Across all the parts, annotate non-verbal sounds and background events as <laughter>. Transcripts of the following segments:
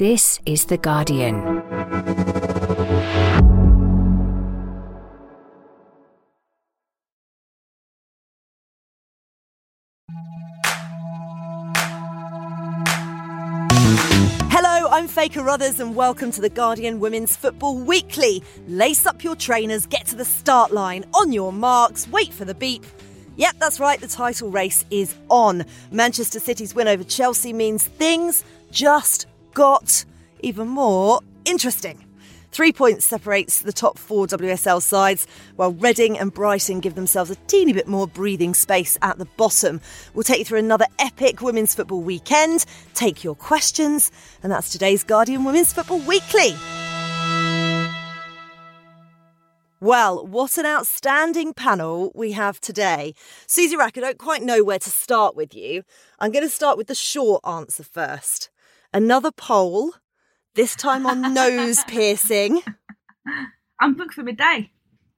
This is The Guardian. Hello, I'm Faye Carruthers, and welcome to the Guardian Women's Football Weekly. Lace up your trainers, get to the start line, on your marks, wait for the beep. Yep, that's right, the title race is on. Manchester City's win over Chelsea means things just got even more interesting. Three points separates the top four WSL sides, while Reading and Brighton give themselves a teeny bit more breathing space at the bottom. We'll take you through another epic women's football weekend, take your questions, and that's today's Guardian Women's Football Weekly. Well, what an outstanding panel we have today. Susie Wrack, I don't quite know where to start with you. I'm going to start with the short answer first. Another poll this time on <laughs> nose piercing. I'm booked for midday.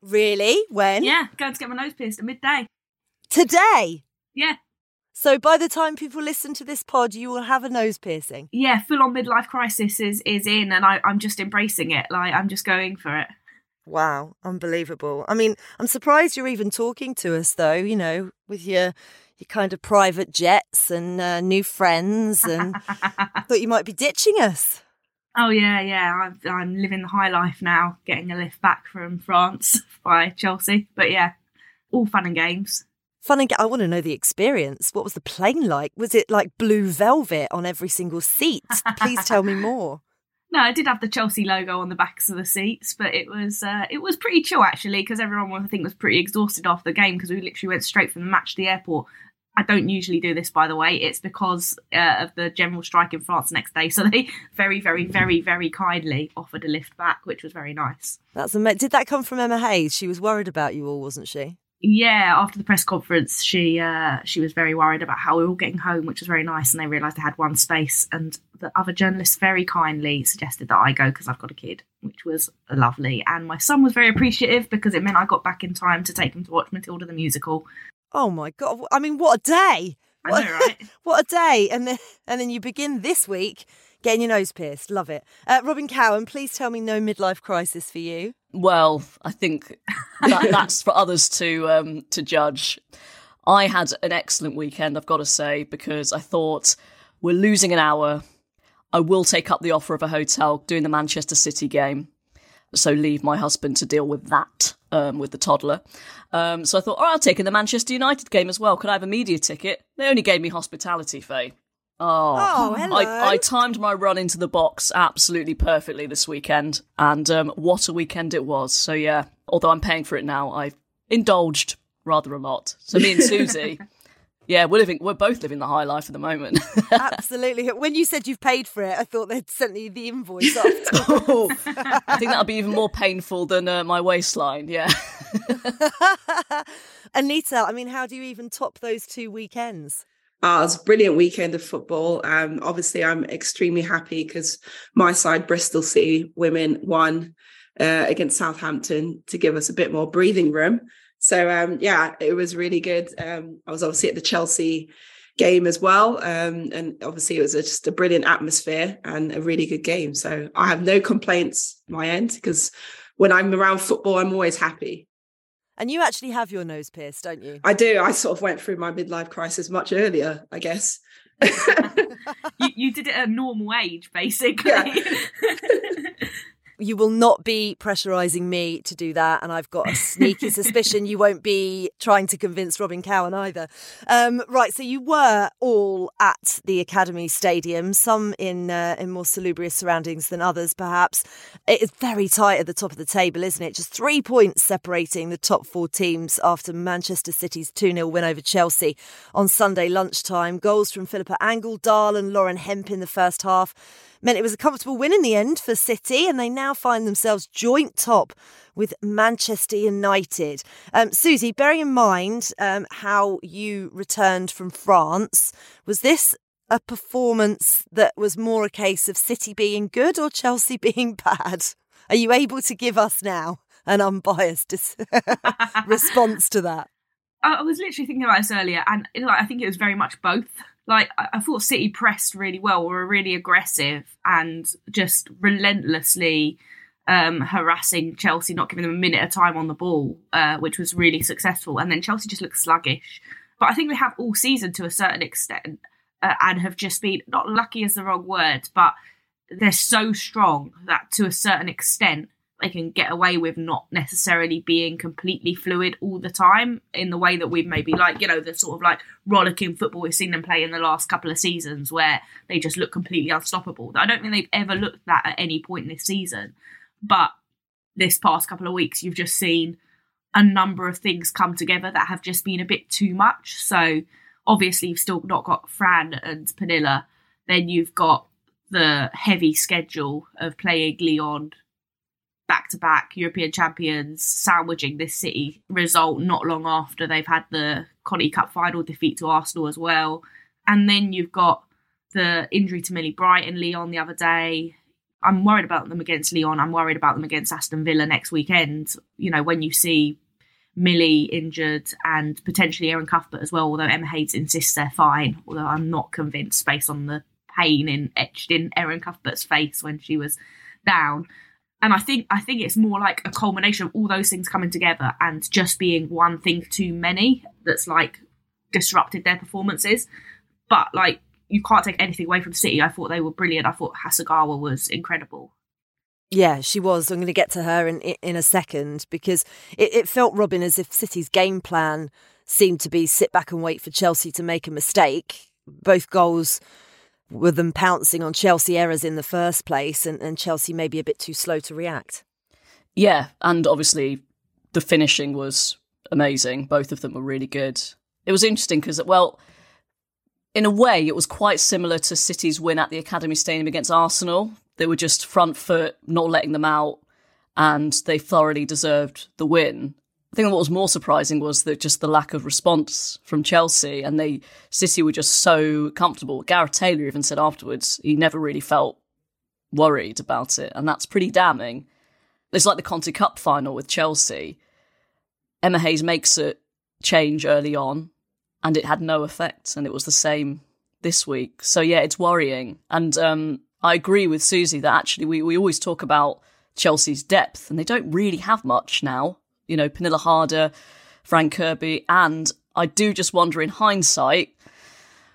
Really? When? Yeah, going to get my nose pierced at midday. Today? Yeah. So by the time people listen to this pod, you will have a nose piercing. Yeah, full on midlife crisis is is in, and I, I'm just embracing it. Like I'm just going for it. Wow, unbelievable. I mean, I'm surprised you're even talking to us, though. You know, with your your kind of private jets and uh, new friends, and <laughs> thought you might be ditching us. Oh yeah, yeah. I'm, I'm living the high life now, getting a lift back from France <laughs> by Chelsea. But yeah, all fun and games. Fun and ga- I want to know the experience. What was the plane like? Was it like blue velvet on every single seat? Please tell me <laughs> more. No, I did have the Chelsea logo on the backs of the seats, but it was uh, it was pretty chill actually because everyone I think was pretty exhausted after the game because we literally went straight from the match to the airport. I don't usually do this, by the way. It's because uh, of the general strike in France next day. So they <laughs> very, very, very, very kindly offered a lift back, which was very nice. That's ama- Did that come from Emma Hayes? She was worried about you all, wasn't she? Yeah, after the press conference, she uh, she was very worried about how we were all getting home, which was very nice. And they realised they had one space, and the other journalists very kindly suggested that I go because I've got a kid, which was lovely. And my son was very appreciative because it meant I got back in time to take him to watch Matilda the musical. Oh my god! I mean, what a day! I What- know, right? <laughs> what a day! And then and then you begin this week getting your nose pierced. Love it. Uh, Robyn Cowen, please tell me no midlife crisis for you. Well, I think that, that's for others to um, to judge. I had an excellent weekend, I've got to say, because I thought we're losing an hour. I will take up the offer of a hotel doing the Manchester City game, so leave my husband to deal with that um, with the toddler. Um, so I thought, oh, I'll take in the Manchester United game as well. Could I have a media ticket? They only gave me hospitality, Faye. Oh, Oh, hello. I, I timed my run into the box absolutely perfectly this weekend, and um, what a weekend it was. So yeah, although I'm paying for it now, I've indulged rather a lot. So me and <laughs> Susie, yeah, we're living, we're both living the high life at the moment. <laughs> Absolutely. When you said you've paid for it, I thought they'd sent you the invoice <laughs> after. I think that'll be even more painful than uh, my waistline. Yeah. <laughs> Anita, I mean, how do you even top those two weekends? Oh, it was a brilliant weekend of football. Um, obviously, I'm extremely happy because my side, Bristol City women, won uh, against Southampton to give us a bit more breathing room. So, um, yeah, it was really good. Um, I was obviously at the Chelsea game as well. Um, and obviously, it was a, just a brilliant atmosphere and a really good game. So, I have no complaints my end because when I'm around football, I'm always happy. And you actually have your nose pierced, don't you? I do. I sort of went through my midlife crisis much earlier, I guess. <laughs> you, you did it at a normal age, basically. Yeah. <laughs> <laughs> You will not be pressurising me to do that, and I've got a sneaky <laughs> suspicion you won't be trying to convince Robyn Cowen either. Um, right, so you were all at the Academy Stadium, some in uh, in more salubrious surroundings than others, perhaps. It is very tight at the top of the table, isn't it? Just three points separating the top four teams after Manchester City's 2 0 win over Chelsea on Sunday lunchtime. Goals from Filippa Angeldahl, and Lauren Hemp in the first half meant it was a comfortable win in the end for City, and they now find themselves joint top with Manchester United. Um, Susie, bearing in mind um, how you returned from France, was this a performance that was more a case of City being good or Chelsea <laughs> being bad? Are you able to give us now an unbiased dis- <laughs> response to that? I <laughs> I was literally thinking about this earlier, and I think it was very much both. Like I thought City pressed really well, were really aggressive and just relentlessly um, harassing Chelsea, not giving them a minute of time on the ball, uh, which was really successful. And then Chelsea just looked sluggish. But I think they have all season to a certain extent uh, and have just been not lucky is the wrong word, but they're so strong that to a certain extent they can get away with not necessarily being completely fluid all the time in the way that we've maybe like you know the sort of like rollicking football we've seen them play in the last couple of seasons where they just look completely unstoppable. I don't think they've ever looked that at any point in this season but this past couple of weeks you've just seen a number of things come together that have just been a bit too much. So obviously you've still not got fran and Pernille then you've got the heavy schedule of playing Lyon back to back European champions, sandwiching this City result not long after they've had the Conti Cup final defeat to Arsenal as well. And then you've got the injury to Millie Bright in Lyon the other day. I'm worried about them against Lyon. I'm worried about them against Aston Villa next weekend. You know, when you see Millie injured and potentially Erin Cuthbert as well, although Emma Hayes insists they're fine, although I'm not convinced based on the pain in etched in Erin Cuthbert's face when she was down and I think I think it's more like a culmination of all those things coming together and just being one thing too many that's like disrupted their performances. But like you can't take anything away from City. I thought they were brilliant. I thought Hasegawa was incredible. Yeah, she was. I'm going to get to her in in a second because it, it felt Robyn as if City's game plan seemed to be sit back and wait for Chelsea to make a mistake. Both goals with them pouncing on Chelsea errors in the first place and, and Chelsea maybe a bit too slow to react. Yeah, and obviously the finishing was amazing. Both of them were really good. It was interesting because, well, in a way, it was quite similar to City's win at the Academy Stadium against Arsenal. They were just front foot, not letting them out, and they thoroughly deserved the win. I think what was more surprising was that just the lack of response from Chelsea and they City were just so comfortable. Gareth Taylor even said afterwards he never really felt worried about it, and that's pretty damning. It's like the Conti Cup final with Chelsea. Emma Hayes makes a change early on, and it had no effect, and it was the same this week. So yeah, it's worrying. And um, I agree with Susie that actually we, we always talk about Chelsea's depth, and they don't really have much now you know, Pernille Harder, Fran Kirby, and I do just wonder in hindsight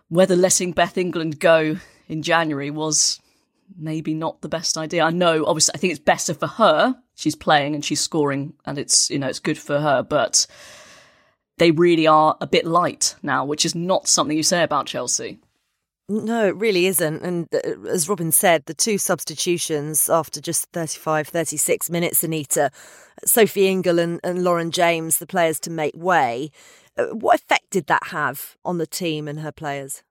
whether letting Beth England go in January was maybe not the best idea. I know, obviously, I think it's better for her. She's playing and she's scoring, and it's you know it's good for her, but they really are a bit light now, which is not something you say about Chelsea. No, it really isn't. And uh, as Robyn said, the two substitutions after just 35, 36 minutes, Anita, Sophie Ingle and, and Lauren James, the players to make way. Uh, what effect did that have on the team and her players?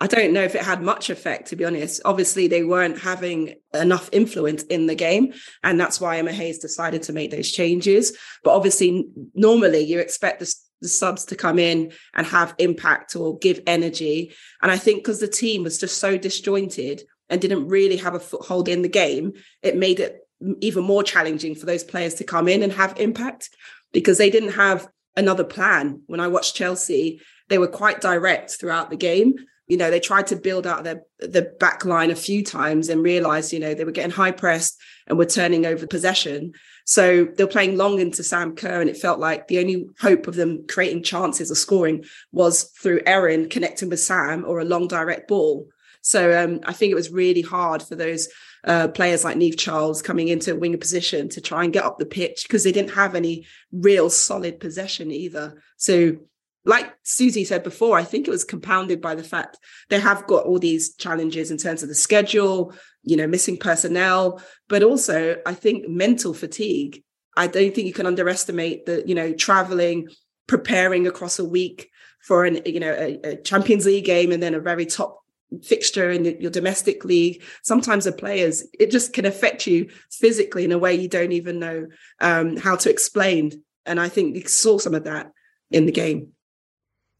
I don't know if it had much effect, to be honest. Obviously, they weren't having enough influence in the game. And that's why Emma Hayes decided to make those changes. But obviously, normally you expect the, the subs to come in and have impact or give energy. And I think because the team was just so disjointed and didn't really have a foothold in the game, it made it even more challenging for those players to come in and have impact because they didn't have another plan. When I watched Chelsea, they were quite direct throughout the game. You know, they tried to build out their the back line a few times and realized, you know, they were getting high pressed and were turning over possession. So they were playing long into Sam Kerr, and it felt like the only hope of them creating chances or scoring was through Erin connecting with Sam or a long direct ball. So um, I think it was really hard for those uh, players like Niamh Charles coming into a winger position to try and get up the pitch because they didn't have any real solid possession either. So, like Susie said before, I think it was compounded by the fact they have got all these challenges in terms of the schedule, you know, missing personnel, but also I think mental fatigue. I don't think you can underestimate the, you know, traveling, preparing across a week for an, you know, a, a Champions League game and then a very top fixture in your domestic league sometimes the players it just can affect you physically in a way you don't even know um, how to explain and i think you saw some of that in the game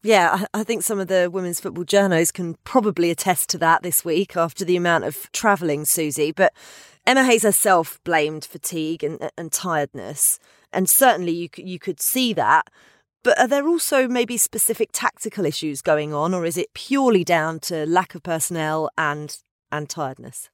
yeah, I think some of the women's football journos can probably attest to that this week after the amount of travelling, Susie. But Emma Hayes herself blamed fatigue and, and tiredness, and certainly you you could see that But are there also maybe specific tactical issues going on, or is it purely down to lack of personnel and and tiredness?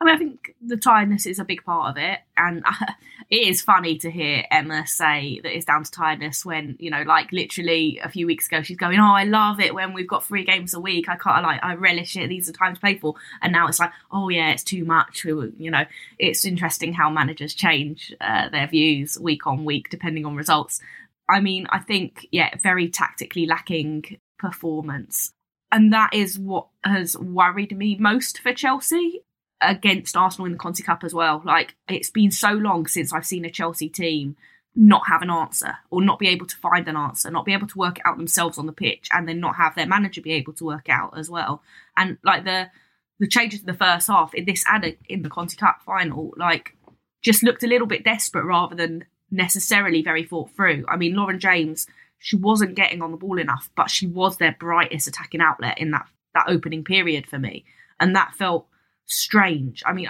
I mean, I think the tiredness is a big part of it, and <laughs> it is funny to hear Emma say that it's down to tiredness when you know, like literally a few weeks ago, she's going, "Oh, I love it when we've got three games a week. I can't like, I relish it. These are times to play for." And now it's like, "Oh yeah, it's too much." We, You know, it's interesting how managers change uh, their views week on week depending on results. I mean, I think yeah, very tactically lacking performance and that is what has worried me most for Chelsea against Arsenal in the Conti Cup as well. Like it's been so long since I've seen a Chelsea team not have an answer or not be able to find an answer, not be able to work it out themselves on the pitch, and then not have their manager be able to work out as well. And like the the changes in the first half in this and in the Conti Cup final, like just looked a little bit desperate rather than necessarily very thought through. I mean, Lauren James, she wasn't getting on the ball enough, but she was their brightest attacking outlet in that that opening period for me, and that felt strange. I mean,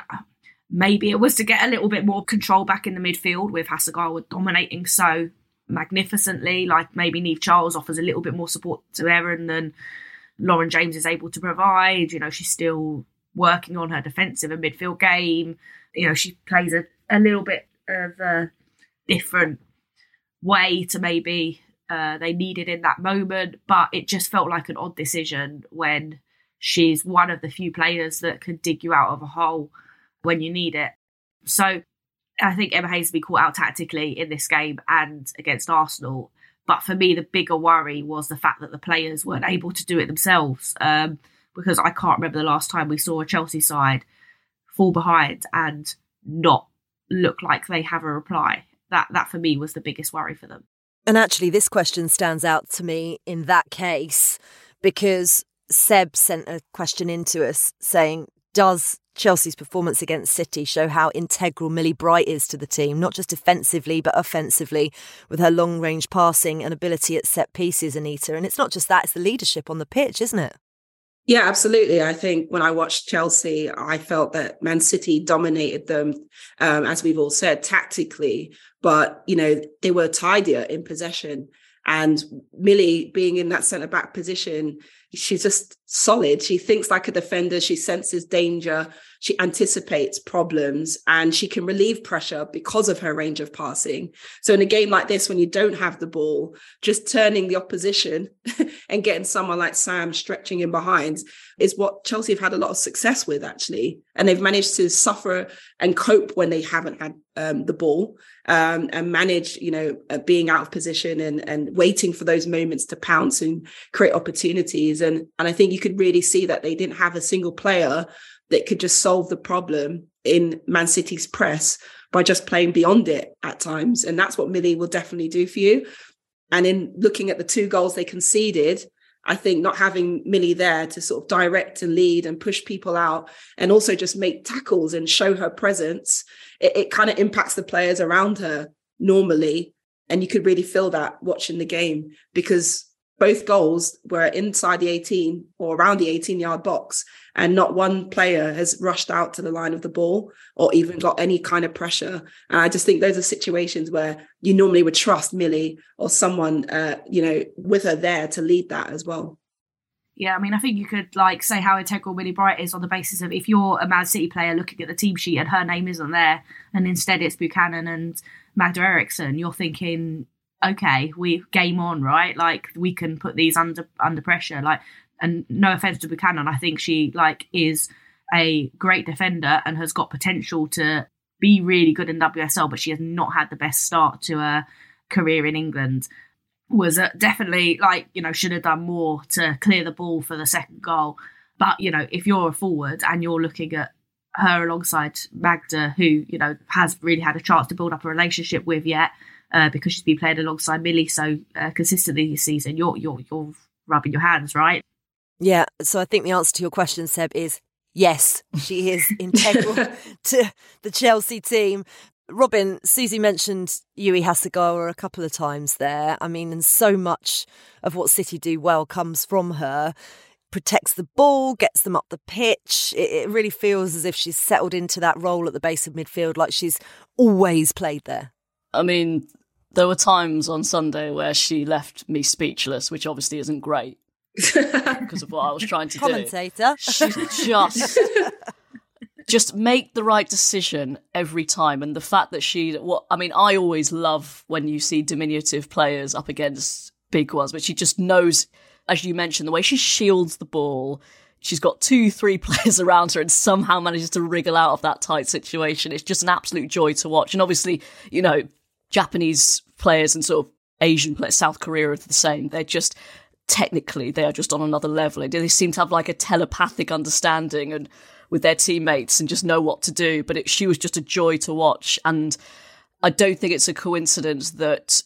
maybe it was to get a little bit more control back in the midfield with Hasegawa dominating so magnificently. Like maybe Niamh Charles offers a little bit more support to Erin than Lauren James is able to provide. You know, she's still working on her defensive and midfield game. You know, she plays a, a little bit of a different way to maybe uh, they needed in that moment, but it just felt like an odd decision when she's one of the few players that can dig you out of a hole when you need it. So I think Emma Hayes will be caught out tactically in this game and against Arsenal. But for me, the bigger worry was the fact that the players weren't able to do it themselves. Um, because I can't remember the last time we saw a Chelsea side fall behind and not look like they have a reply. That that for me was the biggest worry for them. And actually, this question stands out to me in that case because Seb sent a question into us saying, Does Chelsea's performance against City show how integral Millie Bright is to the team, not just defensively, but offensively, with her long range passing and ability at set pieces, Anita? And it's not just that, it's the leadership on the pitch, isn't it? Yeah, absolutely. I think when I watched Chelsea, I felt that Man City dominated them, um, as we've all said, tactically, but, you know, they were tidier in possession. And Millie being in that centre back position, she's just solid. She thinks like a defender. She senses danger. She anticipates problems and she can relieve pressure because of her range of passing. So in a game like this, when you don't have the ball, just turning the opposition <laughs> and getting someone like Sam stretching in behind is what Chelsea have had a lot of success with actually. And they've managed to suffer and cope when they haven't had um, the ball um, and manage, you know, uh, being out of position and, and waiting for those moments to pounce and create opportunities. And, and I think you could really see that they didn't have a single player that could just solve the problem in Man City's press by just playing beyond it at times. And that's what Millie will definitely do for you. And in looking at the two goals they conceded, I think not having Millie there to sort of direct and lead and push people out and also just make tackles and show her presence, it, it kind of impacts the players around her normally. And you could really feel that watching the game because both goals were inside the 18 or around the 18 yard box and not one player has rushed out to the line of the ball or even got any kind of pressure. And i just think those are situations where you normally would trust millie or someone uh, you know with her there to lead that as well. Yeah, I mean, I think you could like say how integral Millie Bright is on the basis of if you're a Man City player looking at the team sheet and her name isn't there, and instead it's Buchanan and Magda Eriksson, you're thinking, okay, we game on, right? Like we can put these under under pressure. Like, and no offense to Buchanan, I think she like is a great defender and has got potential to be really good in WSL, but she has not had the best start to a career in England. Was definitely like you know should have done more to clear the ball for the second goal. But you know if you're a forward and you're looking at her alongside Magda, who you know has really had a chance to build up a relationship with yet, uh, because she's been playing alongside Millie so uh, consistently this season, you're you're you're rubbing your hands, right? Yeah. So I think the answer to your question, Seb, is yes. She is <laughs> integral to the Chelsea team. Robyn, Susie mentioned Yui Hasegawa a couple of times there. I mean, and so much of what City do well comes from her. Protects the ball, gets them up the pitch. It, it really feels as if she's settled into that role at the base of midfield, like she's always played there. I mean, There were times on Sunday where she left me speechless, which obviously isn't great <laughs> because of what I was trying to do. Commentator. She's just just make the right decision every time. And the fact that she, what I mean, I always love when you see diminutive players up against big ones, but she just knows, as you mentioned, the way she shields the ball. She's got two, three <laughs> players around her and somehow manages to wriggle out of that tight situation. It's just an absolute joy to watch. And obviously, you know, Japanese players and sort of Asian players, South Korea are the same. They're just technically they are just on another level. They seem to have like a telepathic understanding and with their teammates and just know what to do. But it, she was just a joy to watch. And I don't think it's a coincidence that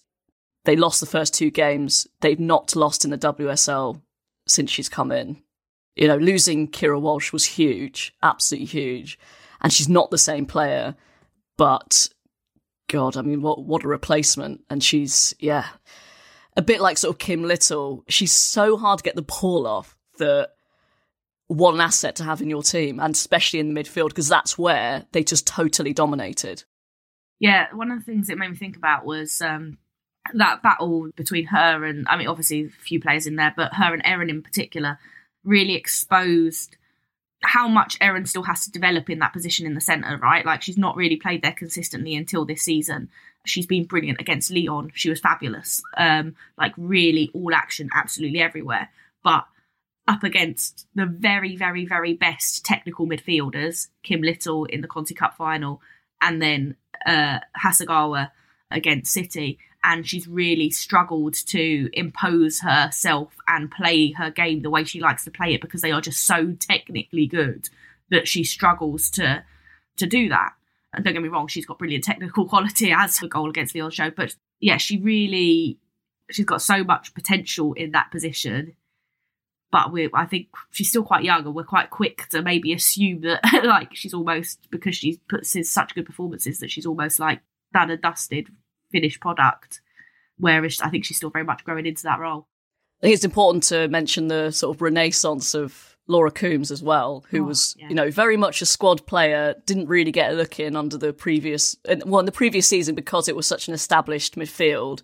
they lost the first two games. They've not lost in the WSL since she's come in. You know, losing Keira Walsh was huge, absolutely huge. And she's not the same player, but God, I mean, what what a replacement! And she's yeah, a bit like sort of Kim Little. She's so hard to get the ball off that one asset to have in your team, and especially in the midfield, because that's where they just totally dominated. Yeah, one of the things it made me think about was um, that battle between her and, I mean, obviously a few players in there, but her and Erin in particular really exposed how much Erin still has to develop in that position in the centre, right? Like she's not really played there consistently until this season. She's been brilliant against Lyon. She was fabulous. Um, like really all action, absolutely everywhere. But up against the very, very, very best technical midfielders, Kim Little in the Conti Cup final, and then uh, Hasegawa against City. And she's really struggled to impose herself and play her game the way she likes to play it because they are just so technically good that she struggles to to do that. And don't get me wrong, she's got brilliant technical <laughs> quality as her goal against Lyon show. But yeah, she really she's got so much potential in that position but we I think she's still quite young and we're quite quick to maybe assume that <laughs> like she's almost because she puts in such good performances that she's almost like done a dusted finished product. Whereas I think she's still very much growing into that role. I think it's important to mention the sort of renaissance of Laura Coombs as well, who oh, was, yeah. you know, very much a squad player, didn't really get a look in under the previous, well, in the previous season because it was such an established midfield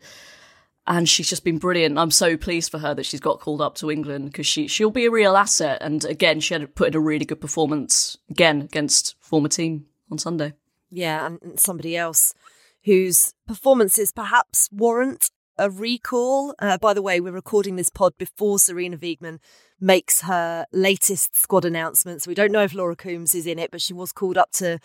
and she's just been brilliant. I'm so pleased for her that she's got called up to England because she she'll be a real asset. And again, she had put in a really good performance again against former team on Sunday. Yeah, and somebody else whose performances perhaps warrant a recall. Uh, by the way, we're recording this pod before Sarina Wiegman makes her latest squad announcement. So we don't know if Laura Coombs is in it, but she was called up to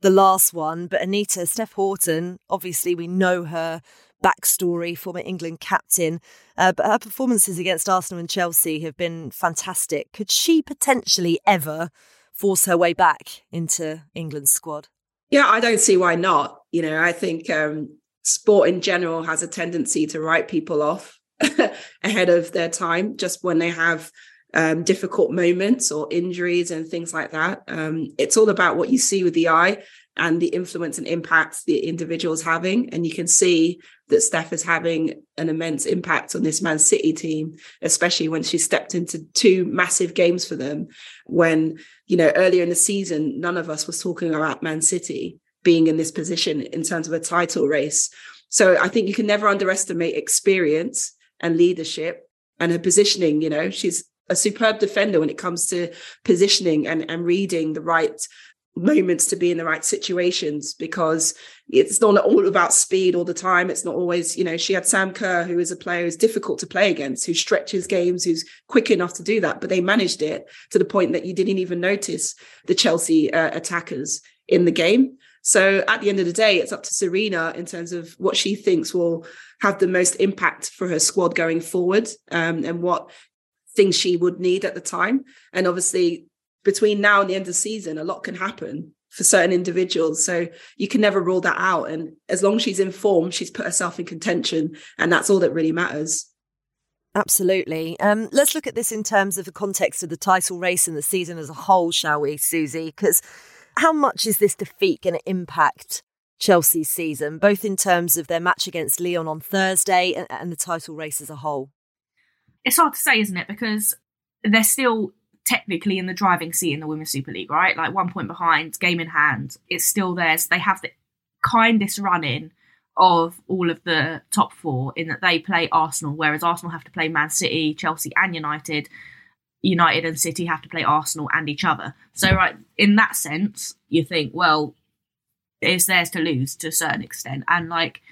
the last one. But Anita, Steph Houghton, obviously we know her backstory, former England captain. Uh, but her performances against Arsenal and Chelsea have been fantastic. Could she potentially ever force her way back into England's squad? Yeah, I don't see why not. You know, I think um, sport in general has a tendency to write people off <laughs> ahead of their time just when they have um, difficult moments or injuries and things like that. Um, it's all about what you see with the eye and the influence and impact the individual's having. And you can see that Steph is having an immense impact on this Man City team, especially when she stepped into two massive games for them. When, you know, earlier in the season, none of us was talking about Man City being in this position in terms of a title race. So I think you can never underestimate experience and leadership and her positioning. You know, she's a superb defender when it comes to positioning and, and reading the right moments to be in the right situations because it's not all about speed all the time. It's not always, you know, she had Sam Kerr, who is a player who's difficult to play against, who stretches games, who's quick enough to do that, but they managed it to the point that you didn't even notice the Chelsea uh, attackers in the game. So at the end of the day, it's up to Sarina in terms of what she thinks will have the most impact for her squad going forward um, and what things she would need at the time. And obviously, between now and the end of the season, a lot can happen for certain individuals. So you can never rule that out. And as long as she's in form, she's put herself in contention. And that's all that really matters. Absolutely. Um, let's look at this in terms of the context of the title race and the season as a whole, shall we, Susie? Because how much is this defeat going to impact Chelsea's season, both in terms of their match against Lyon on Thursday and, and the title race as a whole? It's hard to say, isn't it? Because they're still technically in the driving seat in the Women's Super League, right? Like one point behind, game in hand. It's still theirs. They have the kindest run in of all of the top four in that they play Arsenal, whereas Arsenal have to play Man City, Chelsea, and United. United and City have to play Arsenal and each other. So, right, in that sense, you think, well, it's theirs to lose to a certain extent. And like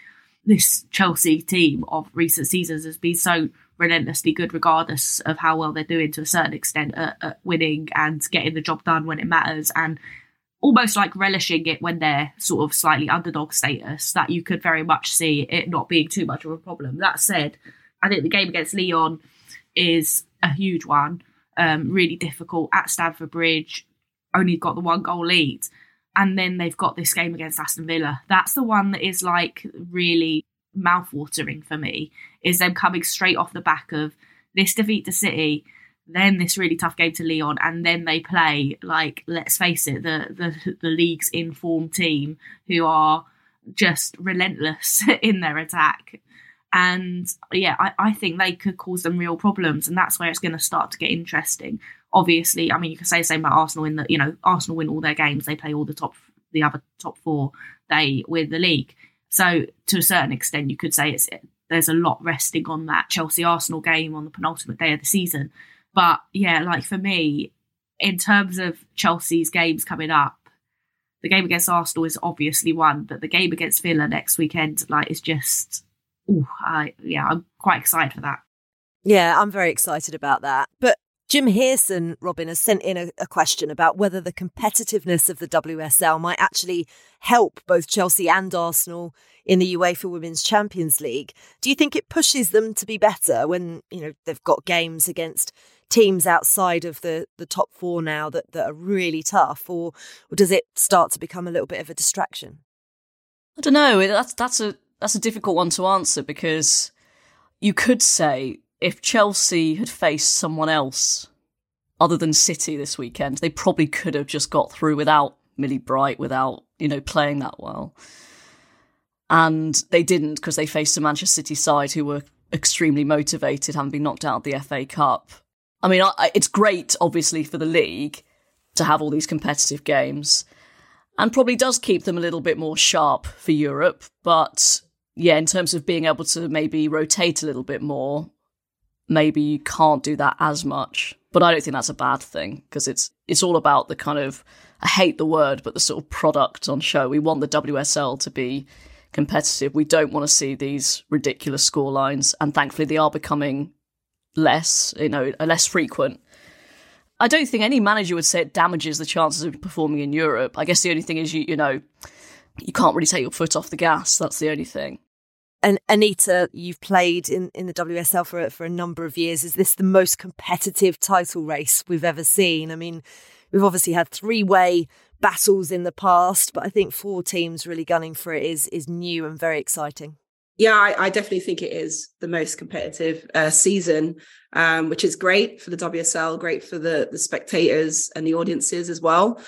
this Chelsea team of recent seasons has been so relentlessly good, regardless of how well they're doing to a certain extent at, at winning and getting the job done when it matters. And almost like relishing it when they're sort of slightly underdog status, that you could very much see it not being too much of a problem. That said, I think the game against Lyon is a huge one um, really difficult at Stamford Bridge, only got the one goal lead. And then they've got this game against Aston Villa. That's the one that is like really mouthwatering for me, is them coming straight off the back of this defeat to City, then this really tough game to Lyon, and then they play like let's face it, the the the league's informed team who are just relentless <laughs> in their attack. And yeah, I, I think they could cause them real problems, and that's where it's going to start to get interesting. Obviously, I mean, you can say the same about Arsenal in that you know Arsenal win all their games, they play all the top, the other top four, they win the league. So to a certain extent, you could say it's there's a lot resting on that Chelsea Arsenal game on the penultimate day of the season. But yeah, like for me, in terms of Chelsea's games coming up, the game against Arsenal is obviously one, but the game against Villa next weekend, like, is just ooh, I, yeah, I'm quite excited for that. Yeah, I'm very excited about that. But Jim Hearson, Robyn, has sent in a, a, question about whether the competitiveness of the WSL might actually help both Chelsea and Arsenal in the UEFA Women's Champions League. Do you think it pushes them to be better when, you know, they've got games against teams outside of the, the top four now that, that are really tough, or, or does it start to become a little bit of a distraction? I don't know. That's that's a that's a difficult one to answer because you could say if Chelsea had faced someone else other than City this weekend, they probably could have just got through without Millie Bright, without, you know, playing that well. And they didn't because they faced a Manchester City side who were extremely motivated, having been knocked out of the FA Cup. I mean, it's great, obviously, for the league to have all these competitive games and probably does keep them a little bit more sharp for Europe, but yeah, in terms of being able to maybe rotate a little bit more, maybe you can't do that as much. But I don't think that's a bad thing because it's it's all about the kind of I hate the word, but the sort of product on show. We want the WSL to be competitive. We don't want to see these ridiculous score lines, and thankfully they are becoming less, you know, less frequent. I don't think any manager would say it damages the chances of performing in Europe. I guess the only thing is you you know you can't really take your foot off the gas. That's the only thing. And Anita, you've played in, in the WSL for for a number of years. Is this the most competitive title race we've ever seen? I mean, we've obviously had three way battles in the past, but I think four teams really gunning for it is is new and very exciting. Yeah, I, I definitely think it is the most competitive uh, season, um, which is great for the WSL, great for the the spectators and the audiences as well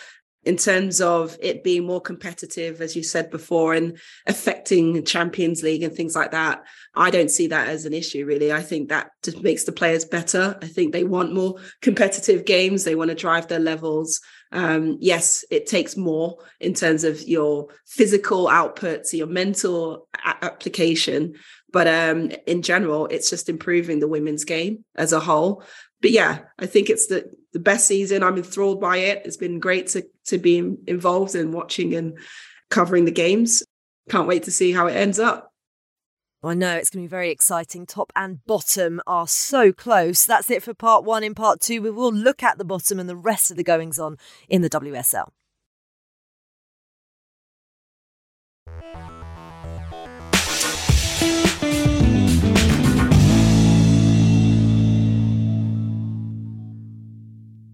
in terms of it being more competitive, as you said before, and affecting Champions League and things like that. I don't see that as an issue, really. I think that just makes the players better. I think they want more competitive games. They want to drive their levels. Um, yes, it takes more in terms of your physical outputs, your mental a- application. But um, in general, it's just improving the women's game as a whole but yeah, I think it's the the best season. I'm enthralled by it. It's been great to to be involved in watching and covering the games. Can't wait to see how it ends up. I know it's going to be very exciting. Top and bottom are so close. That's it for part one. In part two, we will look at the bottom and the rest of the goings on in the WSL.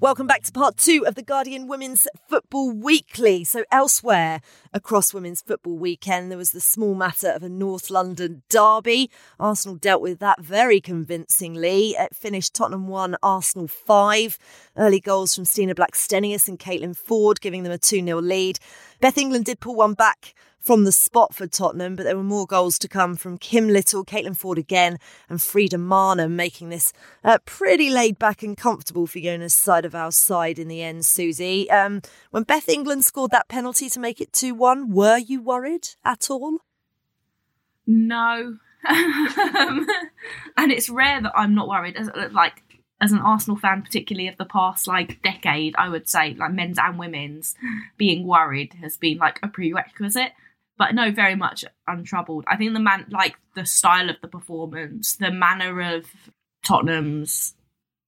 Welcome back to part two of the Guardian Women's Football Weekly. So, elsewhere across Women's Football Weekend, there was the small matter of a North London derby. Arsenal dealt with that very convincingly. It finished Tottenham 1, Arsenal 5. Early goals from Stina Blackstenius and Caitlin Foord, giving them a 2 0 lead. Beth England did pull one back from the spot for Tottenham, but there were more goals to come from Kim Little, Caitlin Foord again, and Frida Maanum, making this uh, pretty laid back and comfortable for Fiona's side of our side in the end, Susie. Um, when Beth England scored that penalty to make it 2 1, were you worried at all? No. <laughs> Um, and it's rare that I'm not worried. As, like as an Arsenal fan, particularly of the past like decade, I would say like men's and women's, being worried has been like a prerequisite. But no, very much untroubled. I think the man, like the style of the performance, the manner of Tottenham's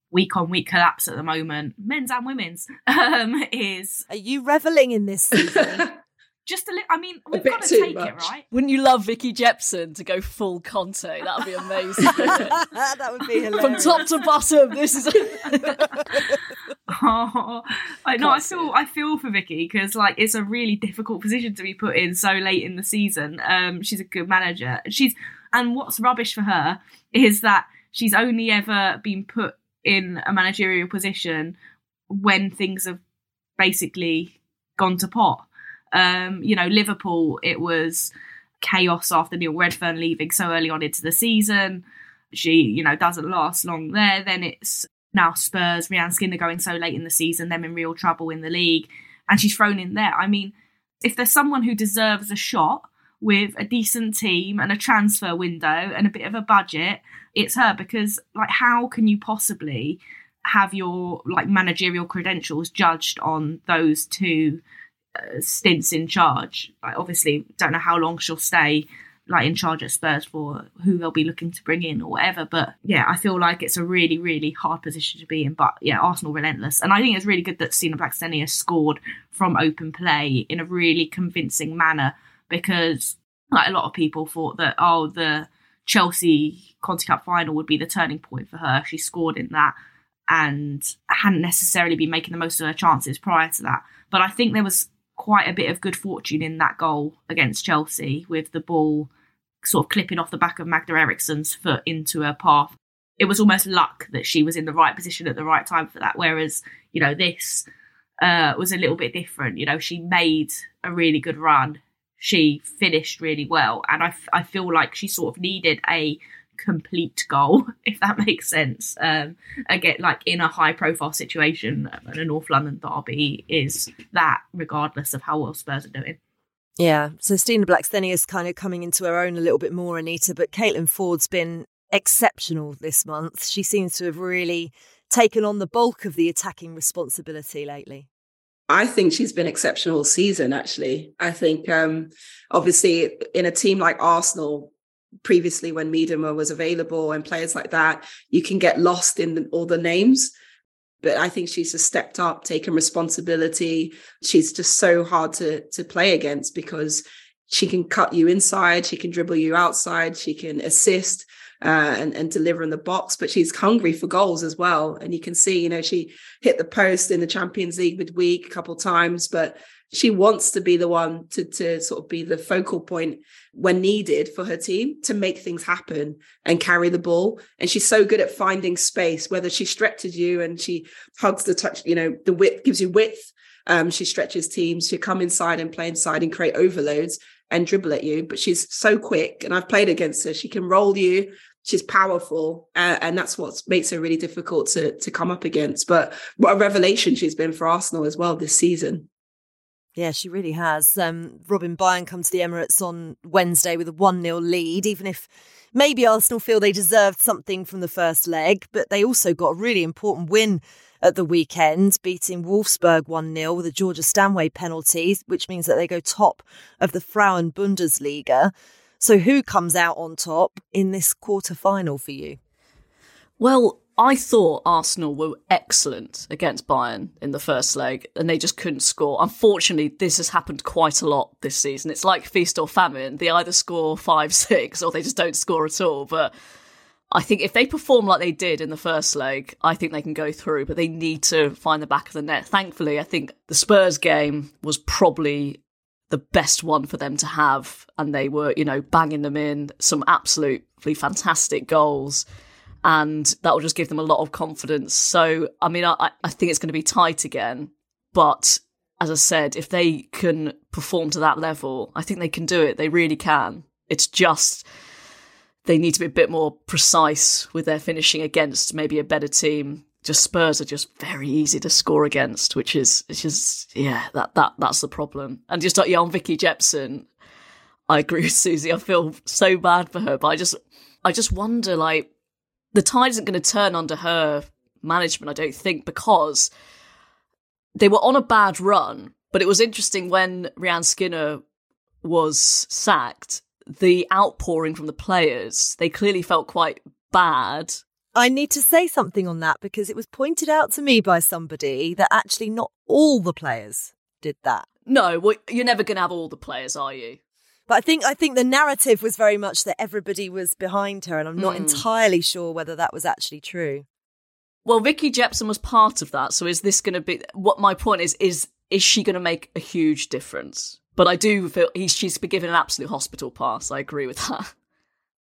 week on week collapse at the moment, men's and women's, <laughs> um, is. Are you reveling in this season? <laughs> just a little. I mean, we've got to take much. it, right? Wouldn't you love Vicky Jepson to go full Conte? That would be <laughs> amazing. that would be hilarious. From top to bottom, this is. <laughs> oh, I know. I feel. I feel for Vicky because like it's a really difficult position to be put in so late in the season. Um, she's a good manager. She's and what's rubbish for her is that she's only ever been put in a managerial position when things have basically gone to pot. Um, you know, Liverpool, it was chaos after Neil Redfearn leaving so early on into the season. She, you know, doesn't last long there. Then it's now Spurs, Rehanne Skinner going so late in the season, them in real trouble in the league, and she's thrown in there. I mean, if there's someone who deserves a shot with a decent team and a transfer window and a bit of a budget, it's her because like how can you possibly have your like managerial credentials judged on those two uh, stints in charge. Like, obviously, don't know how long she'll stay like in charge at Spurs for who they'll be looking to bring in or whatever. But yeah, I feel like it's a really, really hard position to be in. But yeah, Arsenal relentless. And I think it's really good that Stina Blackstenius scored from open play in a really convincing manner because like a lot of people thought that, oh, the Chelsea Conti Cup final would be the turning point for her. She scored in that and hadn't necessarily been making the most of her chances prior to that. But I think there was quite a bit of good fortune in that goal against Chelsea with the ball sort of clipping off the back of Magda Eriksson's foot into her path. It was almost luck that she was in the right position at the right time for that. Whereas, you know, this uh, was a little bit different. You know, she made a really good run. She finished really well. And I, f- I feel like she sort of needed a complete goal, <laughs> if that makes sense. Um, again, like in a high profile situation, and a North London derby is that, regardless of how well Spurs are doing. Yeah, so Stina Blackstenius is kind of coming into her own a little bit more, Anita, but Caitlin Foord's been exceptional this month. She seems to have really taken on the bulk of the attacking responsibility lately. I think she's been exceptional season, actually. I think, um, obviously, in a team like Arsenal, previously when Miedema was available and players like that, you can get lost in the, all the names. But I think she's just stepped up, taken responsibility. She's just so hard to to play against because she can cut you inside, she can dribble you outside, she can assist uh, and, and deliver in the box, but she's hungry for goals as well. And you can see, you know, she hit the post in the Champions League midweek a couple times, but she wants to be the one to, to sort of be the focal point when needed for her team to make things happen and carry the ball. And she's so good at finding space, whether she stretches you and she hugs the touch, you know, the width gives you width. Um, she stretches teams, she come inside and play inside and create overloads and dribble at you. But she's so quick, and I've played against her. She can roll you. She's powerful, uh, and that's what makes her really difficult to to come up against. But what a revelation she's been for Arsenal as well this season. Yeah, she really has. Um, Robyn Bayern come to the Emirates on Wednesday with a 1 0 lead, even if maybe Arsenal feel they deserved something from the first leg, but they also got a really important win at the weekend, beating Wolfsburg 1 0 with a Georgia Stanway penalty, which means that they go top of the Frauen Bundesliga. So, who comes out on top in this quarter final for you? Well, I thought Arsenal were excellent against Bayern in the first leg and they just couldn't score. Unfortunately, this has happened quite a lot this season. It's like feast or famine. They either score 5 <laughs> 6 or they just don't score at all. But I think if they perform like they did in the first leg, I think they can go through, but they need to find the back of the net. Thankfully, I think the Spurs game was probably the best one for them to have. And they were, you know, banging them in some absolutely fantastic goals and that will just give them a lot of confidence. So, I mean, I, I think it's going to be tight again, but as I said, if they can perform to that level, I think they can do it. They really can. It's just they need to be a bit more precise with their finishing against maybe a better team. Just Spurs are just very easy to score against, which is it's just yeah that that that's the problem. And just yeah on Vicky Jepson, I agree with Susie. I feel so bad for her, but I just, I just wonder, like, the tide isn't going to turn under her management, I don't think, because they were on a bad run. But it was interesting when Rehanne Skinner was sacked, the outpouring from the players, they clearly felt quite bad. I need to say something on that because it was pointed out to me by somebody that actually not all the players did that. No, well, you're never going to have all the players, are you? But I think I think the narrative was very much that everybody was behind her, and I'm not Mm. entirely sure whether that was actually true. Well, Vicky Jepson was part of that. So is this going to be what my point is? Is is she going to make a huge difference? But I do feel he's, she's been given an absolute hospital pass. I agree with <laughs> that.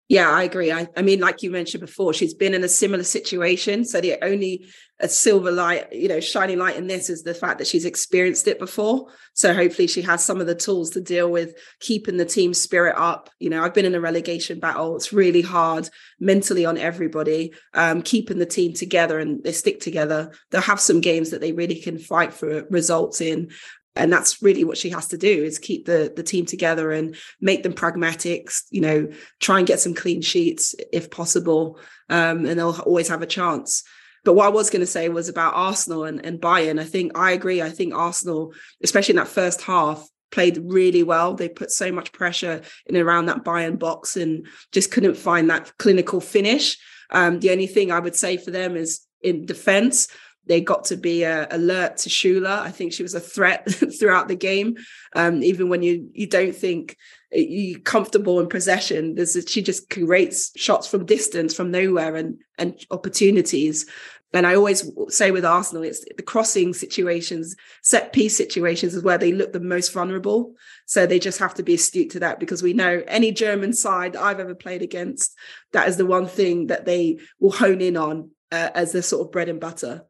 Yeah, I agree. I, I mean, like you mentioned before, she's been in a similar situation. So the only a silver light, you know, shining light in this is the fact that she's experienced it before. So hopefully she has some of the tools to deal with keeping the team spirit up. You know, I've been in a relegation battle. It's really hard mentally on everybody, um, keeping the team together and they stick together. They'll have some games that they really can fight for results in and that's really what she has to do is keep the the team together and make them pragmatic you know try and get some clean sheets if possible um, and they'll always have a chance but what I was going to say was about Arsenal and, and Bayern. I think I agree. I think Arsenal, especially in that first half, played really well. They put so much pressure in around that Bayern box and just couldn't find that clinical finish. Um, the only thing I would say for them is in defense, they got to be uh, alert to Schüller. I think she was a threat <laughs> throughout the game, um, even when you you don't think you're comfortable in possession. There's a, she just creates shots from distance, from nowhere, and and opportunities. And I always say with Arsenal, it's the crossing situations, set piece situations is where they look the most vulnerable. So they just have to be astute to that because we know any German side I've ever played against, that is the one thing that they will hone in on uh, as their sort of bread and butter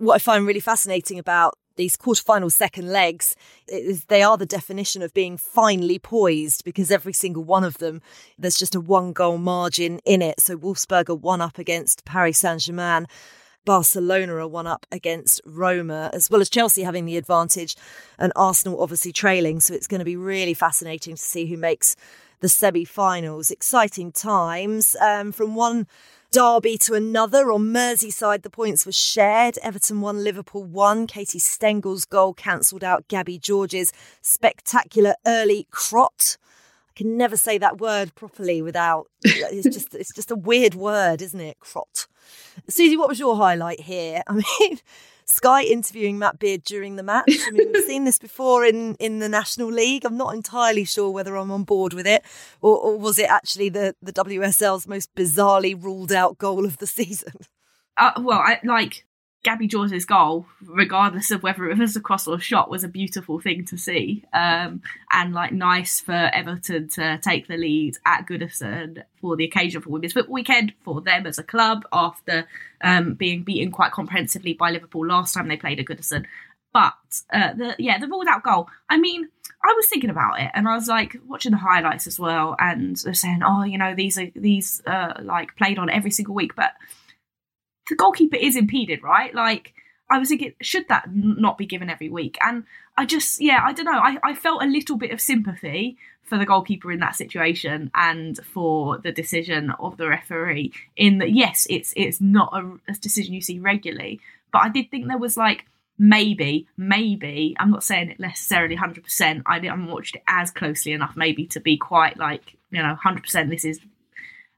what I find really fascinating about these quarterfinal second legs is they are the definition of being finely poised because every single one of them there's just a one goal margin in it. So Wolfsburg are one up against Paris Saint-Germain Barcelona are one up against Roma as well as Chelsea having the advantage and Arsenal obviously trailing. So it's going to be really fascinating to see who makes the semi-finals. Exciting times. Um, from one Derby to another. On Merseyside, the points were shared. Everton won, Liverpool won. Katie Stengel's goal cancelled out Gabby George's spectacular early crot. I can never say that word properly without <laughs> it's just it's just a weird word, isn't it? Crot. Susie, what was your highlight here? <laughs> I mean, Sky interviewing Matt Beard during the match. I mean, we've <laughs> seen this before in, in the National League. I'm not entirely sure whether I'm on board with it, or, or was it actually the, the WSL's most bizarrely ruled out goal of the <laughs> season? Uh, well, I like Gabby George's goal, regardless of whether it was a cross or a shot, was a beautiful thing to see. Um, and like nice for Everton to take the lead at Goodison for the occasion for Women's Football Weekend for them as a club after um, being beaten quite comprehensively by Liverpool last time they played at Goodison. But uh, the yeah, the ruled out goal. I mean, I was thinking about it, and I was like watching the highlights as well, and they're saying, "Oh, you know, these are these uh, like played on every single week," but the goalkeeper is impeded, right? Like, I was thinking, should that not be given every week? And I just, yeah, I don't know. I, I felt a little bit of sympathy for the goalkeeper in that situation and for the decision of the referee. In that, yes, it's it's not a, a decision you see regularly, but I did think there was like maybe, maybe. I'm not saying it necessarily 100. percent I didn't watched it as closely enough, maybe to be quite like you know 100. percent This is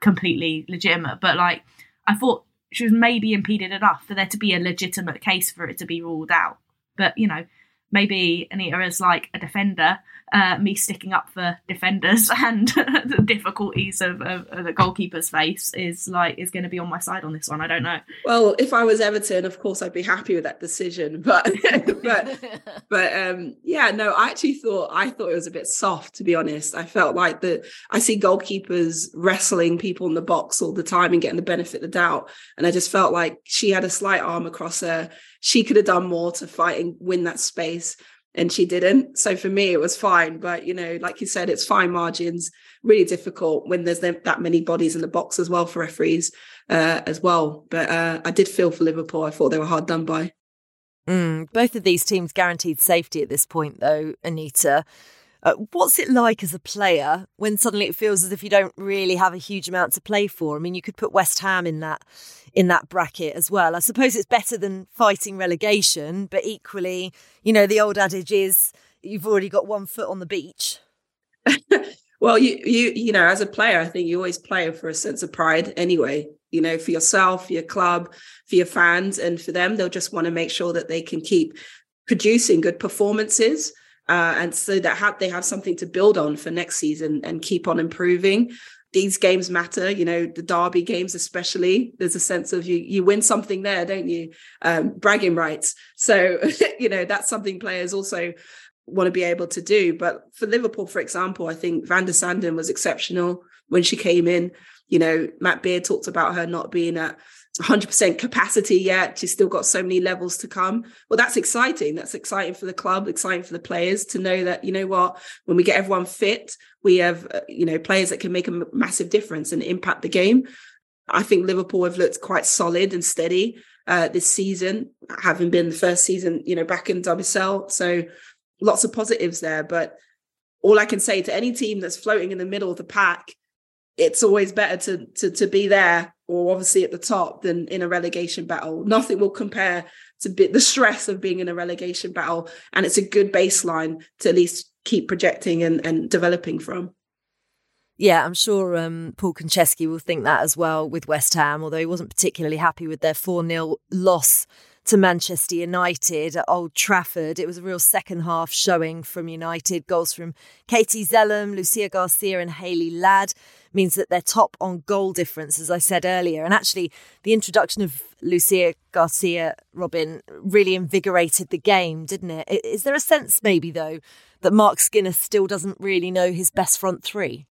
completely legitimate, but like I thought she was maybe impeded enough for there to be a legitimate case for it to be ruled out. But you know, maybe Anita is like a defender, uh, me sticking up for defenders <laughs> and the difficulties of, of, of the goalkeeper's face is like is going to be on my side on this one. I don't know. Well, if I was Everton, of course, I'd be happy with that decision. <laughs> But but <laughs> but um, yeah, no, I actually thought I thought it was a bit soft, to be honest. I felt like that I see goalkeepers wrestling people in the box all the time and getting the benefit of the doubt, and I just felt like she had a slight arm across her. She could have done more to fight and win that space and she didn't. So for me, it was fine. But you know, like you said, it's fine margins. Really difficult when there's that many bodies in the box as well for referees uh, as well. But uh, I did feel for Liverpool. I thought they were hard done by. Mm, both of these teams guaranteed safety at this point, though, Anita. Uh, what's it like as a player when suddenly it feels as if you don't really have a huge amount to play for? I mean, you could put West Ham in that in that bracket as well. I suppose it's better than fighting relegation, but equally, you know, the old adage is you've already got one foot on the beach. <laughs> well, you you you know, as a player, I think you always play for a sense of pride anyway. You know, for yourself, for your club, for your fans, and for them, they'll just want to make sure that they can keep producing good performances uh, and so that ha- they have something to build on for next season and keep on improving. These games matter, you know, the derby games especially. There's a sense of you you win something there, don't you? Um, bragging rights. So <laughs> you know that's something players also want to be able to do. But for Liverpool, for example, I think Van der Sanden was exceptional when she came in. You know, Matt Beard talked about her not being at 100% capacity yet. She's still got so many levels to come. Well, that's exciting. That's exciting for the club, exciting for the players to know that, you know what, when we get everyone fit, we have, uh, you know, players that can make a massive difference and impact the game. I think Liverpool have looked quite solid and steady uh, this season, having been the first season, you know, back in WSL. So lots of positives there. But all I can say to any team that's floating in the middle of the pack, it's always better to to to be there or obviously at the top than in a relegation battle. Nothing will compare to the stress of being in a relegation battle, and it's a good baseline to at least keep projecting and, and developing from. Yeah, I'm sure um, Paul Konchesky will think that as well with West Ham, although he wasn't particularly happy with their 4 0 loss to Manchester United at Old Trafford. It was a real second half showing from United. Goals from Katie Zelem, Lucia Garcia, and Hayley Ladd means that they're top on goal difference, as I said earlier. And actually, the introduction of Lucia Garcia, Robyn, really invigorated the game, didn't it? Is there a sense, maybe, though, that Marc Skinner still doesn't really know his best front three?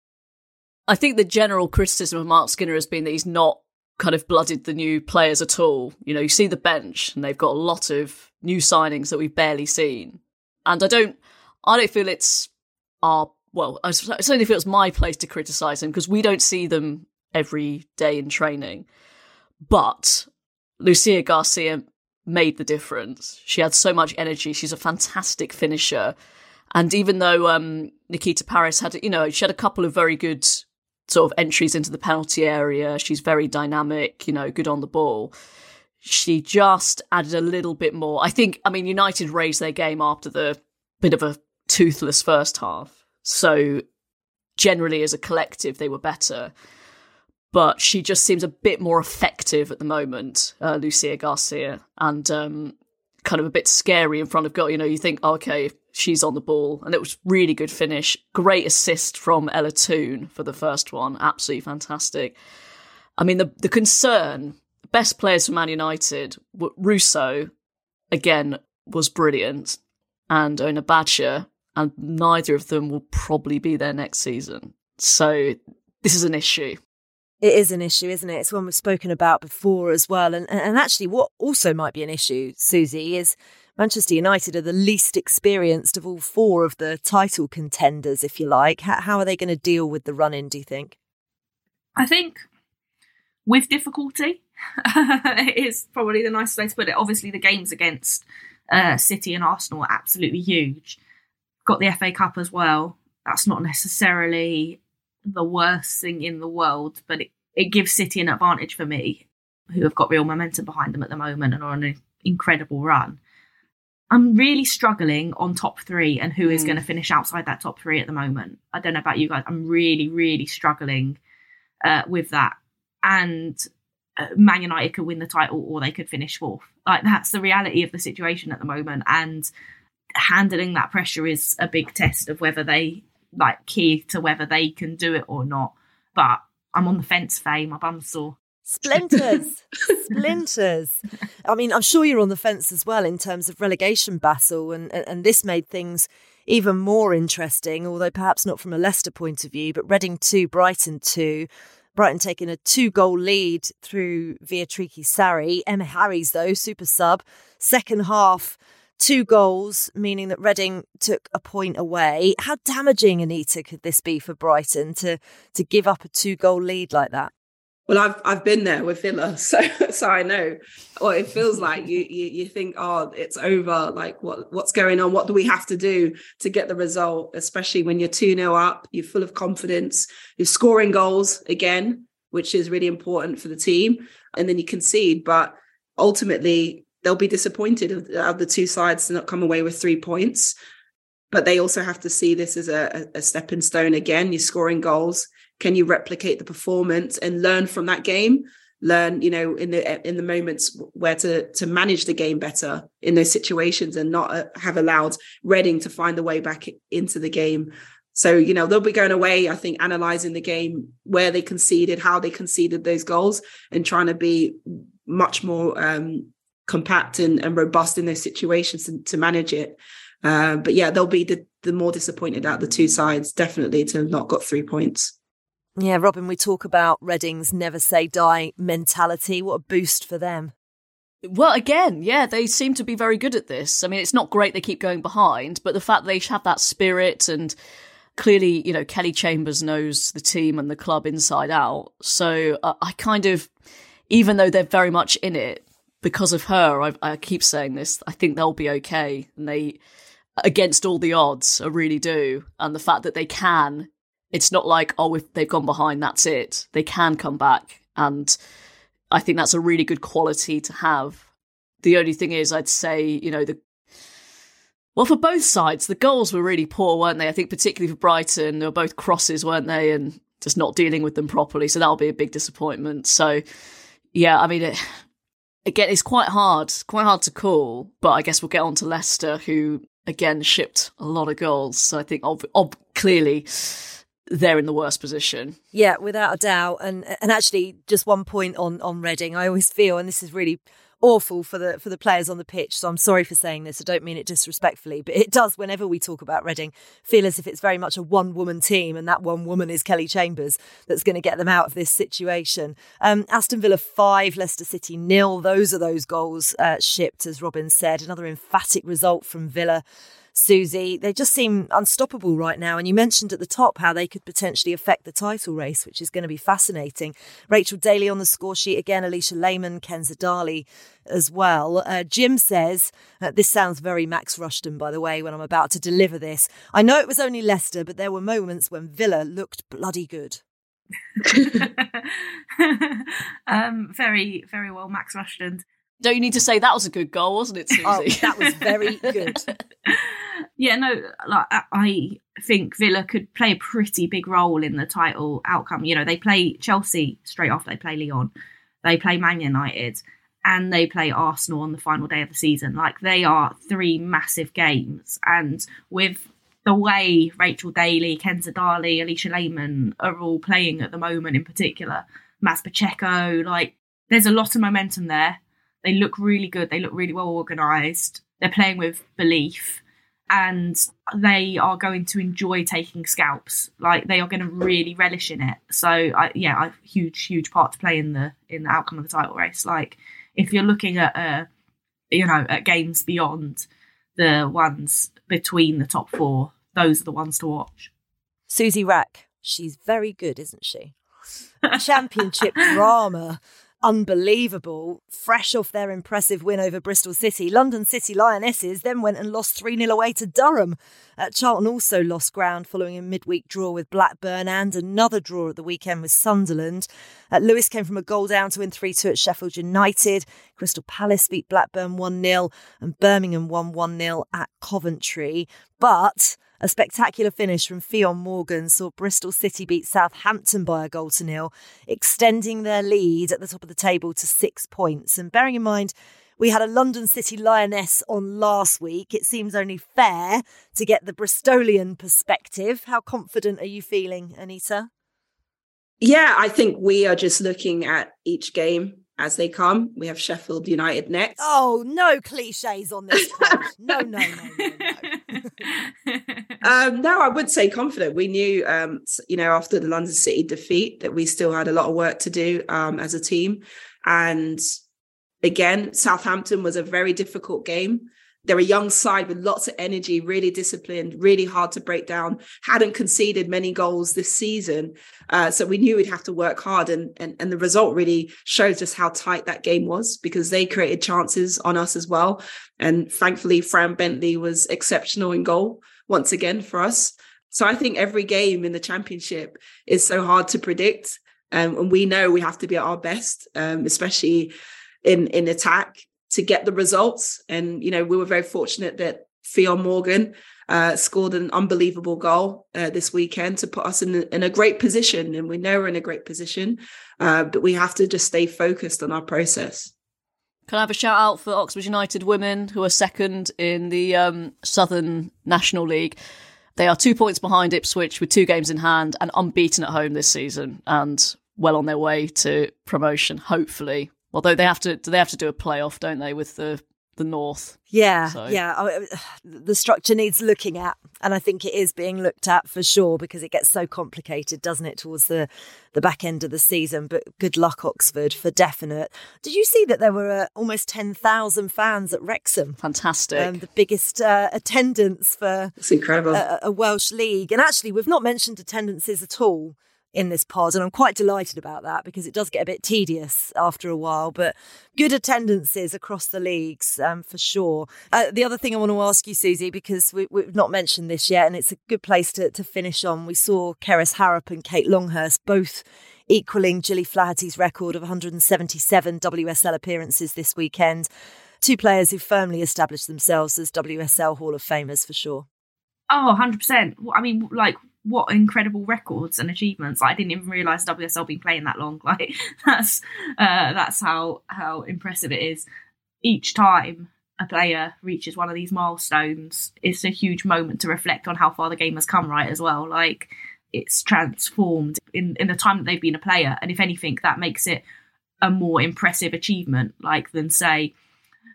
I think the general criticism of Marc Skinner has been that he's not kind of blooded the new players at all. You know, you see the bench and they've got a lot of new signings that we've barely seen. And I don't I don't feel it's our well, I certainly feel it's my place to criticise them because we don't see them every day in training. But Lucia Garcia made the difference. She had so much energy. She's a fantastic finisher. And even though um, Nikita Parris had, you know, she had a couple of very good sort of entries into the penalty area. She's very dynamic, you know, good on the ball. She just added a little bit more. I think, I mean, United raised their game after the bit of a toothless first half. So generally, as a collective, they were better. But she just seems a bit more effective at the moment, uh, Lucia Garcia, and um, kind of a bit scary in front of goal. You know, you think, oh, okay, she's on the ball, and it was really good finish. Great assist from Ella Toone for the first one, absolutely fantastic. I mean, the the concern, best players for Man United, Russo, again was brilliant, and Ona Batlle, and neither of them will probably be there next season. So this is an issue. It is an issue, isn't it? It's one we've spoken about before as well. And and actually, what also might be an issue, Susie, is Manchester United are the least experienced of all four of the title contenders, if you like. How, how are they going to deal with the run in, do you think? I think with difficulty <laughs> is probably the nicest way to put it. Obviously, the games against uh, City and Arsenal are absolutely huge. Got the FA Cup as well. That's not necessarily the worst thing in the world, but it, it gives City an advantage for me, who have got real momentum behind them at the moment and are on an incredible run. I'm really struggling on top three and who is mm. going to finish outside that top three at the moment. I don't know about you guys. I'm really, really struggling uh, with that. And uh, Man United could win the title or they could finish fourth. Like that's the reality of the situation at the moment. And handling that pressure is a big test of whether they like key to whether they can do it or not. But I'm on the fence, Faye. My bum's sore. Splinters, <laughs> splinters. I mean, I'm sure you're on the fence as well in terms of relegation battle, and, and, this made things even more interesting, although perhaps not from a Leicester point of view. But Reading 2, Brighton 2. Brighton taking a two goal lead through Veatriki Sarri. Emma Harries, though, super sub. Second half, two goals, meaning that Reading took a point away. How damaging, Anita, could this be for Brighton to, to give up a two goal lead like that? Well, I've I've been there with Villa, <laughs> so so I know what it feels like. You you you think, oh, it's over. Like what what's going on? What do we have to do to get the result? Especially when you're two 0 up, you're full of confidence, you're scoring goals again, which is really important for the team, and then you concede. But ultimately, they'll be disappointed of, of the two sides to not come away with three points. But they also have to see this as a, a stepping stone again. You're scoring goals can you replicate the performance and learn from that game? Learn you know in the in the moments where to to manage the game better in those situations and not uh, have allowed reading to find the way back into the game. So you know they'll be going away i think analyzing the game where they conceded how they conceded those goals and trying to be much more um compact and, and robust in those situations to, to manage it. Uh, but yeah they'll be the, the more disappointed out the two sides definitely to have not got three points yeah, Robyn, we talk about Reading's never say die mentality. What a boost for them. Well, again, yeah, they seem to be very good at this. I mean, it's not great they keep going behind, but the fact they have that spirit and clearly, you know, Kelly Chambers knows the team and the club inside out. So uh, I kind of, even though they're very much in it, because of her, I, I keep saying this, I think they'll be okay. And they, against all the odds, I really do. And the fact that they can it's not like, oh, if they've gone behind, that's it. They can come back. And I think that's a really good quality to have. The only thing is, I'd say, you know, the well, for both sides, the goals were really poor, weren't they? I think particularly for Brighton, they were both crosses, weren't they? And just not dealing with them properly. So that'll be a big disappointment. So, yeah, I mean, it, again, it's quite hard, quite hard to call. But I guess we'll get on to Leicester, who again shipped a lot of goals. So I think, ob- ob- clearly, they're in the worst position. Yeah, without a doubt. And and actually, just one point on on Reading, I always feel, and this is really awful for the for the players on the pitch. So I'm sorry for saying this. I don't mean it disrespectfully, but it does. Whenever we talk about Reading, feel as if it's very much a one woman team, and that one woman is Kelly Chambers that's going to get them out of this situation. Um, Aston Villa five, Leicester City nil. Those are those goals uh, shipped, as Robyn said. Another emphatic result from Villa. Susie. They just seem unstoppable right now. And you mentioned at the top how they could potentially affect the title race, which is going to be fascinating. Rachel Daly on the score sheet again, Alisha Lehmann, Kenza Dali as well. Uh, Jim says, uh, this sounds very Max Rushden, by the way, when I'm about to deliver this. I know it was only Leicester, but there were moments when Villa looked bloody good. <laughs> um, very, very well, Max Rushden. Don't you need to say that was a good goal, wasn't it, Susie? Oh, that was very <laughs> good. Yeah, no, like I think Villa could play a pretty big role in the title outcome. You know, they play Chelsea straight off, they play Lyon, they play Man United, and they play Arsenal on the final day of the season. Like they are three massive games, and with the way Rachel Daly, Kenza Dali, Alisha Lehmann are all playing at the moment, in particular, Maz Pacheco, like there's a lot of momentum there they look really good. They look really well organised. They're playing with belief and they are going to enjoy taking scalps. Like they are going to really relish in it. So I, yeah, a huge, huge part to play in the in the outcome of the title race. Like if you're looking at uh, you know at games beyond the ones between the top four, those are the ones to watch. Susie Wrack, she's very good, isn't she? Championship <laughs> drama unbelievable. Fresh off their impressive win over Bristol City, London City Lionesses then went and lost 3 0 away to Durham. Uh, Charlton also lost ground following a midweek draw with Blackburn and another draw at the weekend with Sunderland. Uh, Lewes came from a goal down to win 3 2 at Sheffield United. Crystal Palace beat Blackburn 1 0 and Birmingham won 1 0 at Coventry. But a spectacular finish from Ffion Morgan saw Bristol City beat Southampton by a goal to nil, extending their lead at the top of the table to six points. And bearing in mind, we had a London City Lioness on last week. It seems only fair to get the Bristolian perspective. How confident are you feeling, Anita? Yeah, I think we are just looking at each game as they come. We have Sheffield United next. Oh, no cliches on this. <laughs> no, no, no, no, no. <laughs> um, no, I would say confident. We knew, um, you know, after the London City defeat, that we still had a lot of work to do um, as a team. And again, Southampton was a very difficult game. they're a young side with lots of energy, really disciplined, really hard to break down, hadn't conceded many goals this season. Uh, so we knew we'd have to work hard. And, and, and the result really shows just how tight that game was because they created chances on us as well. And thankfully, Fran Bentley was exceptional in goal once again for us. So I think every game in the championship is so hard to predict. Um, and we know we have to be at our best, um, especially in, in attack to get the results. And, you know, we were very fortunate that Ffion Morgan uh, scored an unbelievable goal uh, this weekend to put us in, in a great position. And we know we're in a great position, uh, but we have to just stay focused on our process. Can I have a shout out for Oxford United women who are second in the um, Southern National League? They are two points behind Ipswich with two games in hand and unbeaten at home this season and well on their way to promotion, hopefully. Although they have to, they have to do a playoff, don't they, with the the north? Yeah, so. yeah. the structure needs looking at, and I think it is being looked at for sure because it gets so complicated, doesn't it, towards the the back end of the season? But good luck, Oxford, for definite. Did you see that there were uh, almost ten thousand fans at Wrexham? Fantastic. Um, the biggest uh, attendance for it's incredible a, a Welsh league, and actually, we've not mentioned attendances at all in this pod. And I'm quite delighted about that because it does get a bit tedious after a while, but good attendances across the leagues um, for sure. Uh, the other thing I want to ask you, Susie, because we, have not mentioned this yet, and it's a good place to, to finish on. We saw Kerys Harrop and Kate Longhurst both equaling Gilly Flaherty's record of 177 WSL appearances this weekend. Two players who firmly established themselves as WSL Hall of Famers for sure. Oh, 100%. I mean, like, what incredible records and achievements. I didn't even realise WSL been playing that long. <laughs> Like that's uh, that's how how impressive it is. Each time a player reaches one of these milestones, it's a huge moment to reflect on how far the game has come. Right, as well. Like it's transformed in in the time that they've been a player, and if anything, that makes it a more impressive achievement. Like than say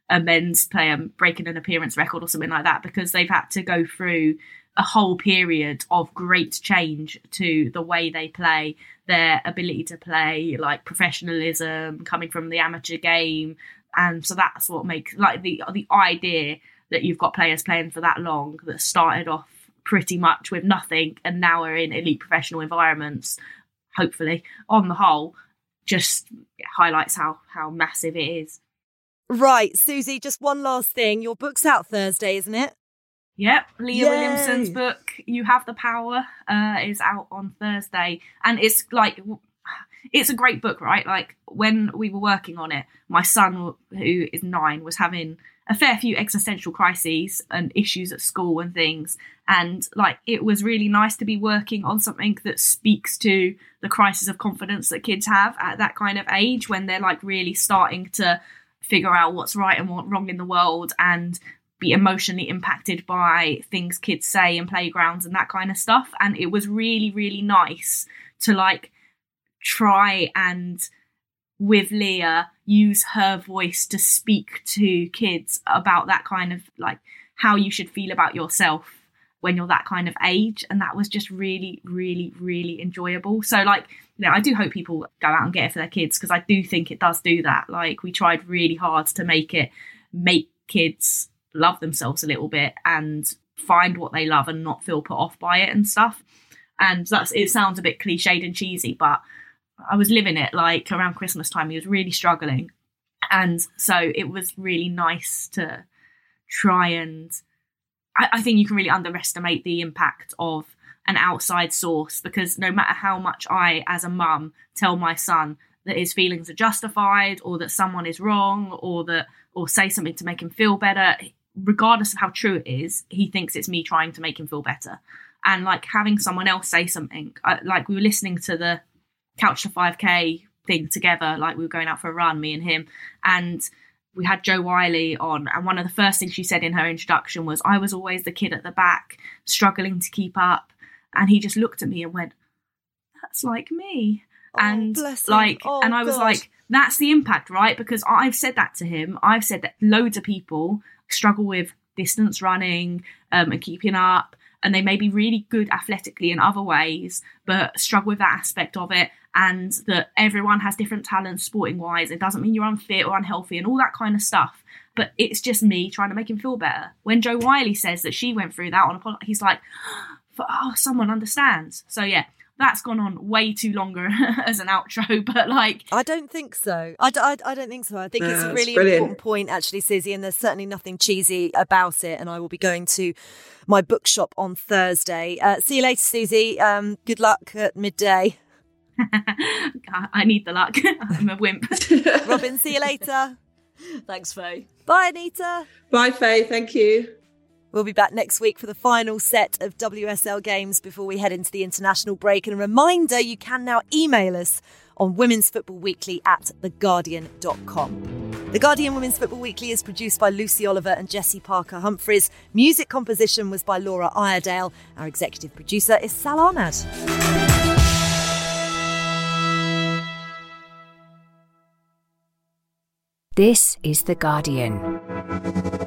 a men's player breaking an appearance record or something like that, because they've had to go through a whole period of great change to the way they play, their ability to play, like professionalism coming from the amateur game, and so that's what makes like the the idea that you've got players playing for that long that started off pretty much with nothing and now are in elite professional environments. Hopefully, on the whole, just highlights how how massive it is. Right, Susie. Just one last thing. Your book's out Thursday, isn't it? Yep, Leah Yay. Williamson's book, You Have the Power, uh, is out on Thursday. And it's like, it's a great book, right? Like, when we were working on it, my son, who is nine, was having a fair few existential crises and issues at school and things. And, like, it was really nice to be working on something that speaks to the crisis of confidence that kids have at that kind of age when they're, like, really starting to figure out what's right and what's wrong in the world and be emotionally impacted by things kids say in playgrounds and that kind of stuff. And it was really, really nice to like try and with Leah use her voice to speak to kids about that kind of like how you should feel about yourself when you're that kind of age. And that was just really really really enjoyable. So like you know i do hope people go out and get it for their kids because i do think it does do that. Like we tried really hard to make it make kids love themselves a little bit and find what they love and not feel put off by it and stuff. And that's it sounds a bit cliched and cheesy, but I was living it like around Christmas time. He was really struggling. And so it was really nice to try and I, I think you can really underestimate the impact of an outside source because no matter how much I, as a mum, tell my son that his feelings are justified or that someone is wrong or that or say something to make him feel better regardless of how true it is, he thinks it's me trying to make him feel better. And like having someone else say something, uh, like we were listening to the Couch to 5K thing together, like we were going out for a run, me and him, and we had Jo Whiley on, and one of the first things she said in her introduction was, I was always the kid at the back, struggling to keep up. And he just looked at me and went, That's like me. Oh, and like, oh, and I was God. like, That's the impact, right? Because I've said that to him. I've said that loads of people struggle with distance running um, and keeping up, and they may be really good athletically in other ways, but struggle with that aspect of it. And that everyone has different talents sporting wise. It doesn't mean you're unfit or unhealthy and all that kind of stuff. but it's just me trying to make him feel better. When Jo Whiley says that she went through that on a he's like, <gasps> oh, someone understands. So yeah, that's gone on way too longer <laughs> as an outro, <laughs> but like. I don't think so. I, d- I, I don't think so. I think No, it's a really brilliant. important point, actually, Susie, and there's certainly nothing cheesy about it. And I will be going to my bookshop on Thursday. Uh, see you later, Susie. Um, good luck at midday. <laughs> I need the luck. I'm a wimp. Robin, see you later. Thanks, Faye. Bye, Anita. Bye, Faye. Thank you. We'll be back next week for the final set of WSL games before we head into the international break. And a reminder you can now email us on Women's Football Weekly at theguardian.com. The Guardian Women's Football Weekly is produced by Lucy Oliver and Jesse Parker Humphreys. Music composition was by Laura Iredale. Our executive producer is Sal Ahmad. This is The Guardian.